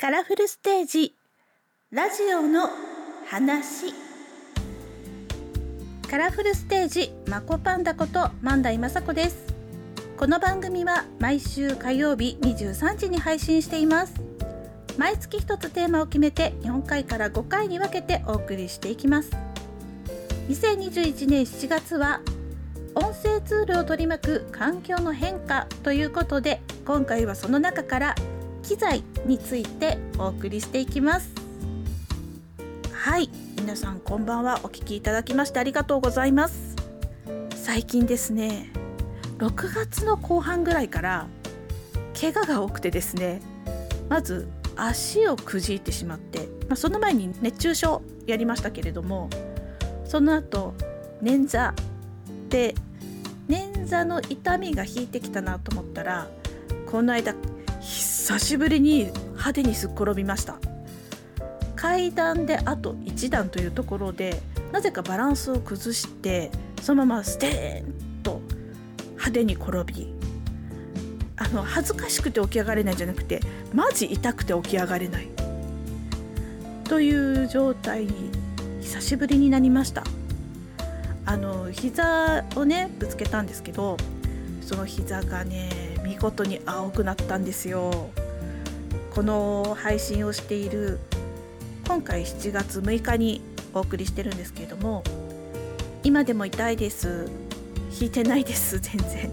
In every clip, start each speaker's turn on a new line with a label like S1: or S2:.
S1: カラフルステージ。ラジオの話。カラフルステージマコパンダこと万代雅子です。この番組は毎週火曜日23時に配信しています。毎月一つテーマを決めて4回から5回に分けてお送りしていきます。2021年7月は音声ツールを取り巻く環境の変化ということで今回はその中から機材についてお送りしていきます。はい皆さんこんばんは。お聞きいただきましてありがとうございます。最近ですね6月の後半ぐらいから怪我が多くてですねまず足をくじいてしまって、まあ、その前に熱中症やりましたけれどもその後捻挫で捻挫の痛みが引いてきたなと思ったらこの間久しぶりに派手にすっ転びました。階段であと1段というところでなぜかバランスを崩してそのままステーンと派手に転びあの恥ずかしくて起き上がれないじゃなくてマジ痛くて起き上がれない。という状態に久しぶりになりました。あの膝をねぶつけたんですけどその膝がね見事に青くなったんですよ。この配信をしている今回7月6日にお送りしてるんですけれども今でも痛いです。引いてないです。全然。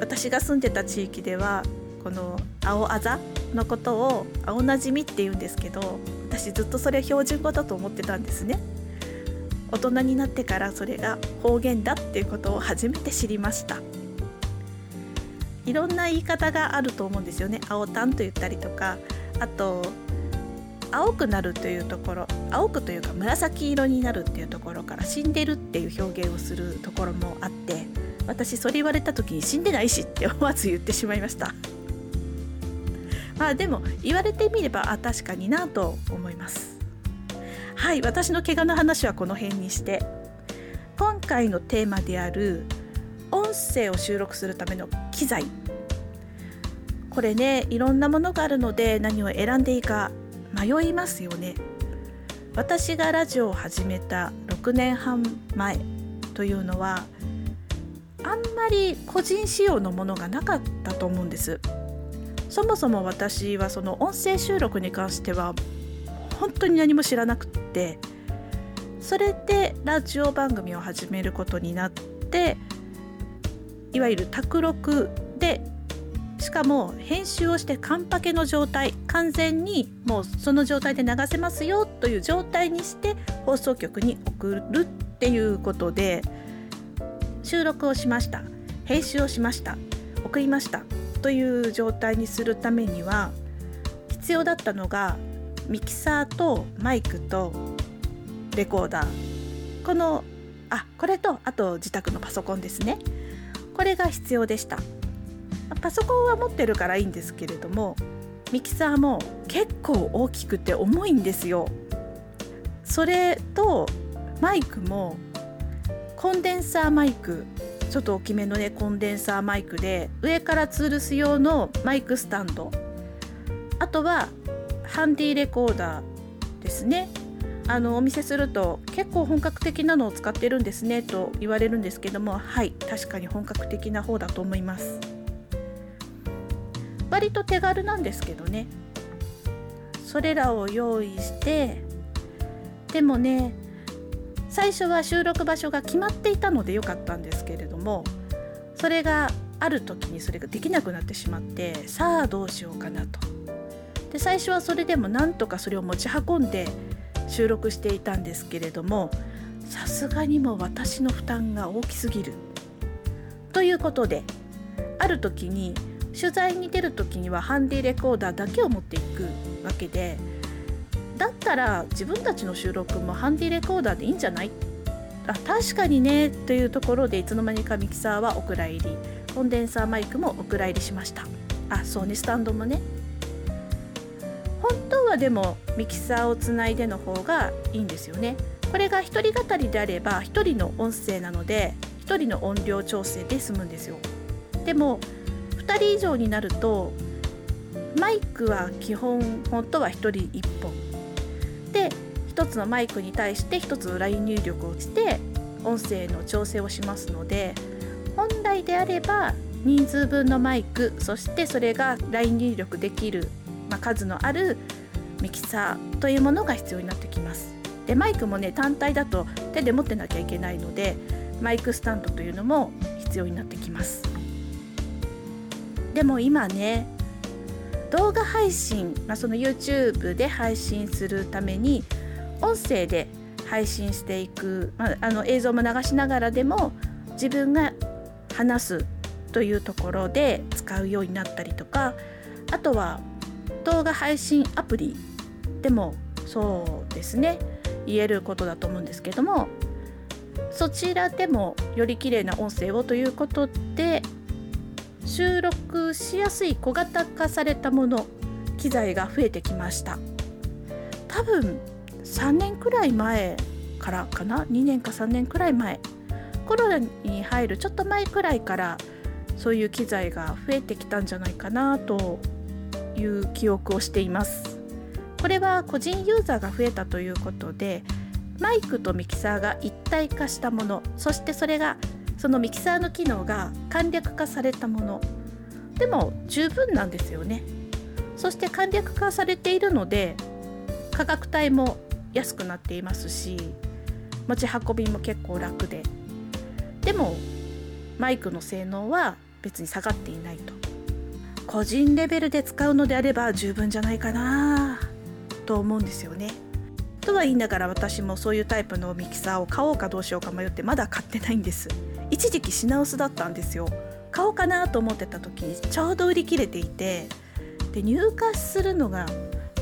S1: 私が住んでた地域ではこの青あざのことを青なじみって言うんですけど私ずっとそれ標準語だと思ってたんですね。大人になってからそれが方言だっていうことを初めて知りました。いろんな言い方があると思うんですよね。青タンと言ったりとか。あと青くなるというところ。青くというか紫色になるっていうところから死んでるっていう表現をするところもあって私それ言われた時に死んでないしって思わず言ってしまいました。まあでも言われてみればあ確かになと思います。はい私の怪我の話はこの辺にして。今回のテーマである音声を収録するための機材。これねいろんなものがあるので何を選んでいいか迷いますよね。私がラジオを始めた6年半前というのはあんまり個人仕様のものがなかったと思うんです。そもそも私はその音声収録に関しては本当に何も知らなくって。それでラジオ番組を始めることになっていわゆる卓録でしかも編集をしてカンパケの状態完全にもうその状態で流せますよという状態にして放送局に送るっていうことで収録をしました。編集をしました。送りましたという状態にするためには必要だったのがミキサーとマイクとレコーダー。このあこれとあと自宅のパソコンですね。これが必要でした。パソコンは持ってるからいいんですけれどもミキサーも結構大きくて重いんですよ。それとマイクもコンデンサーマイクちょっと大きめのねコンデンサーマイクで上から吊るす用のマイクスタンド。あとはハンディレコーダーですね。あのお見せすると結構本格的なのを使ってるんですねと言われるんですけどもはい確かに本格的な方だと思います。割と手軽なんですけどね。それらを用意してでもね最初は収録場所が決まっていたので良かったんですけれどもそれがある時にそれができなくなってしまってさあどうしようかなと。で最初はそれでもなんとかそれを持ち運んで収録していたんですけれどもさすがにも私の負担が大きすぎる。ということである時に取材に出る時にはハンディレコーダーだけを持っていくわけでだったら自分たちの収録もハンディレコーダーでいいんじゃない？あ確かにねというところでいつの間にかミキサーはお蔵入り。コンデンサーマイクもお蔵入りしました。あそうねスタンドもね。はでもミキサーをつないでの方がいいんですよね。これが一人語りであれば1人の音声なので1人の音量調整で済むんですよ。でも2人以上になるとマイクは基本本当は1人1本。で1つのマイクに対して1つの LINE 入力をして音声の調整をしますので本来であれば人数分のマイクそしてそれが LINE 入力できる、まあ、数のあるミキサーというものが必要になってきます。でマイクもね単体だと手で持ってなきゃいけないのでマイクスタンドというのも必要になってきます。でも今ね動画配信、まあ、その YouTube で配信するために音声で配信していく、まあ、あの映像も流しながらでも自分が話すというところで使うようになったりとかあとは動画配信アプリでもそうですね。言えることだと思うんですけどもそちらでもより綺麗な音声をということで収録しやすい小型化されたもの機材が増えてきました。多分3年くらい前からかな？2年か3年くらい前。コロナに入るちょっと前くらいからそういう機材が増えてきたんじゃないかなという記憶をしています。これは個人ユーザーが増えたということでマイクとミキサーが一体化したものそしてそれがそのミキサーの機能が簡略化されたもの。でも十分なんですよね。そして簡略化されているので価格帯も安くなっていますし持ち運びも結構楽で。でもマイクの性能は別に下がっていないと。個人レベルで使うのであれば十分じゃないかな。と思うんですよね。とは言いながら私もそういうタイプのミキサーを買おうかどうしようか迷ってまだ買ってないんです。一時期品薄だったんですよ。買おうかなと思ってた時にちょうど売り切れていてで入荷するのが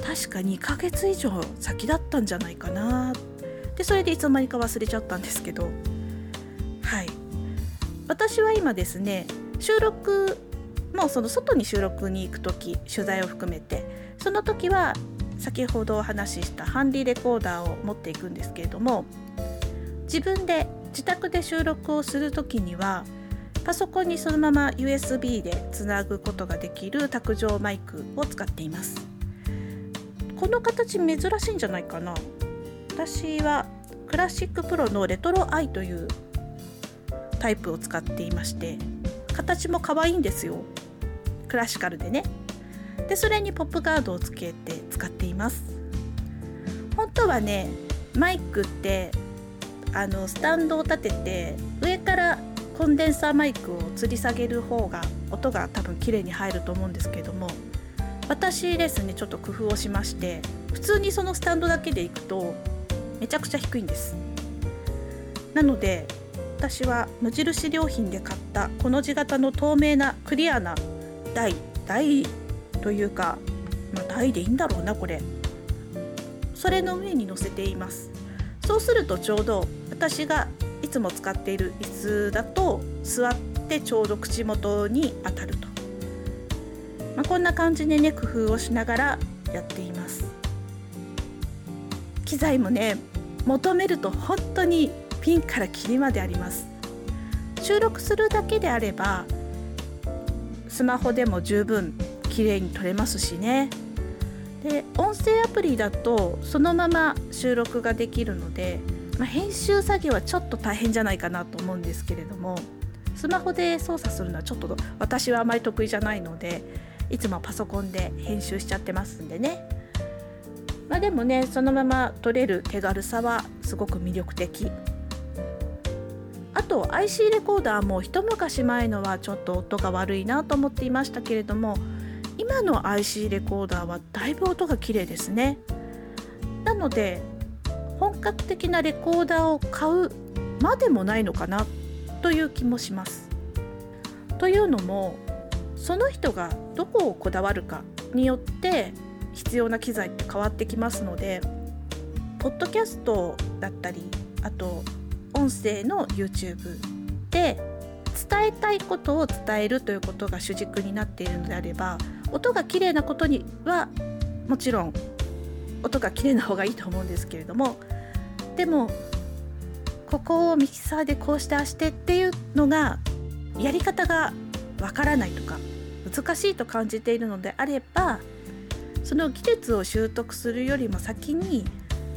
S1: 確か2ヶ月以上先だったんじゃないかな。でそれでいつの間にか忘れちゃったんですけど。はい。私は今ですね収録もうその外に収録に行く時取材を含めてその時は先ほどお話ししたハンディレコーダーを持っていくんですけれども自分で自宅で収録をする時にはパソコンにそのまま USB でつなぐことができる卓上マイクを使っています。この形珍しいんじゃないかな。私はクラシックプロのレトロアイというタイプを使っていまして形も可愛いんですよ。クラシカルでね。でそれにポップガードをつけて使っています。本当はねマイクってあのスタンドを立てて上からコンデンサーマイクを吊り下げる方が音が多分綺麗に入ると思うんですけども私ですねちょっと工夫をしまして普通にそのスタンドだけでいくとめちゃくちゃ低いんです。なので私は無印良品で買ったこの字型の透明なクリアな台台というか、まあ、台でいいんだろうなこれ。それの上に乗せています。そうするとちょうど私がいつも使っている椅子だと座ってちょうど口元に当たると、まあ、こんな感じでね工夫をしながらやっています。機材もね求めると本当にピンからキリまであります。収録するだけであればスマホでも十分綺麗に撮れますしね。で音声アプリだとそのまま収録ができるので、まあ、編集作業はちょっと大変じゃないかなと思うんですけれどもスマホで操作するのはちょっと私はあまり得意じゃないのでいつもパソコンで編集しちゃってますんでね。まあでもねそのまま撮れる手軽さはすごく魅力的。あと IC レコーダーも一昔前のはちょっと音が悪いなと思っていましたけれども今の IC レコーダーはだいぶ音が綺麗ですね。なので本格的なレコーダーを買うまでもないのかなという気もします。というのもその人がどこをこだわるかによって必要な機材って変わってきますのでポッドキャストだったりあと音声の YouTube で伝えたいことを伝えるということが主軸になっているのであれば音が綺麗なことにはもちろん音が綺麗な方がいいと思うんですけれどもでもここをミキサーでこうしてあしてっていうのがやり方がわからないとか難しいと感じているのであればその技術を習得するよりも先に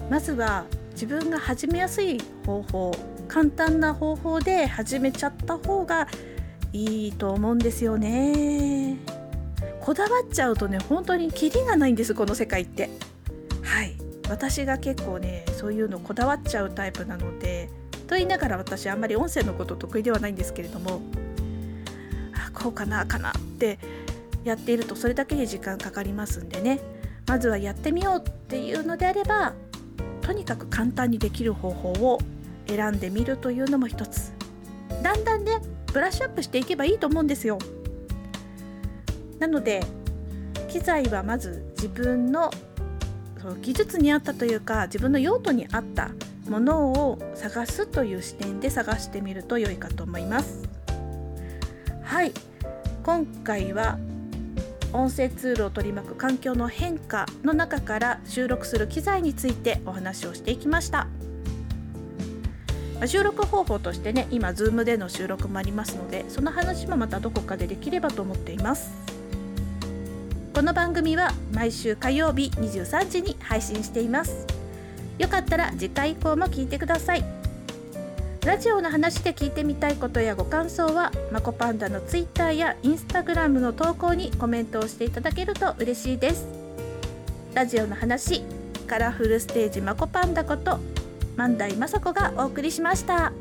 S1: まずは自分が始めやすい方法簡単な方法で始めちゃった方がいいと思うんですよね。こだわっちゃうとね本当にキリがないんですこの世界って。はい。私が結構ねそういうのこだわっちゃうタイプなのでと言いながら私あんまり音声のこと得意ではないんですけれどもあこうかなかなってやっているとそれだけで時間かかりますんでね。まずはやってみようっていうのであればとにかく簡単にできる方法を選んでみるというのも一つ。だんだんねブラッシュアップしていけばいいと思うんですよ。なので機材はまず自分の技術に合ったというか自分の用途に合ったものを探すという視点で探してみると良いかと思います。はい。今回は音声ツールを取り巻く環境の変化の中から収録する機材についてお話をしていきました。収録方法としてね今 Zoom での収録もありますのでその話もまたどこかでできればと思っています。この番組は毎週火曜日23時に配信しています。よかったら次回以降も聞いてください。ラジオの話で聞いてみたいことやご感想はマコパンダの Twitter や Instagram の投稿にコメントをしていただけると嬉しいです。ラジオの話カラフルステージマコパンダこと万代雅子がお送りしました。